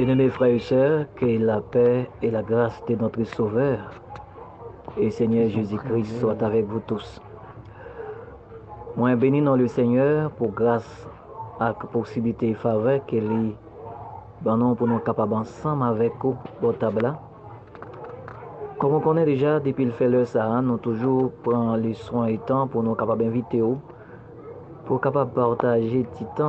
Bien-aimés frères et sœurs, que la paix et la grâce de notre Sauveur et Seigneur Jésus-Christ soient avec vous tous. Moi, béni dans le Seigneur pour grâce à la possibilité et faveur qu'il est ben pour nous capables ensemble avec vous, au table Comme on connaît déjà, depuis le fait le ça, nous toujours prendre les soins et temps pour nous capables d'inviter pour capable partager petit temps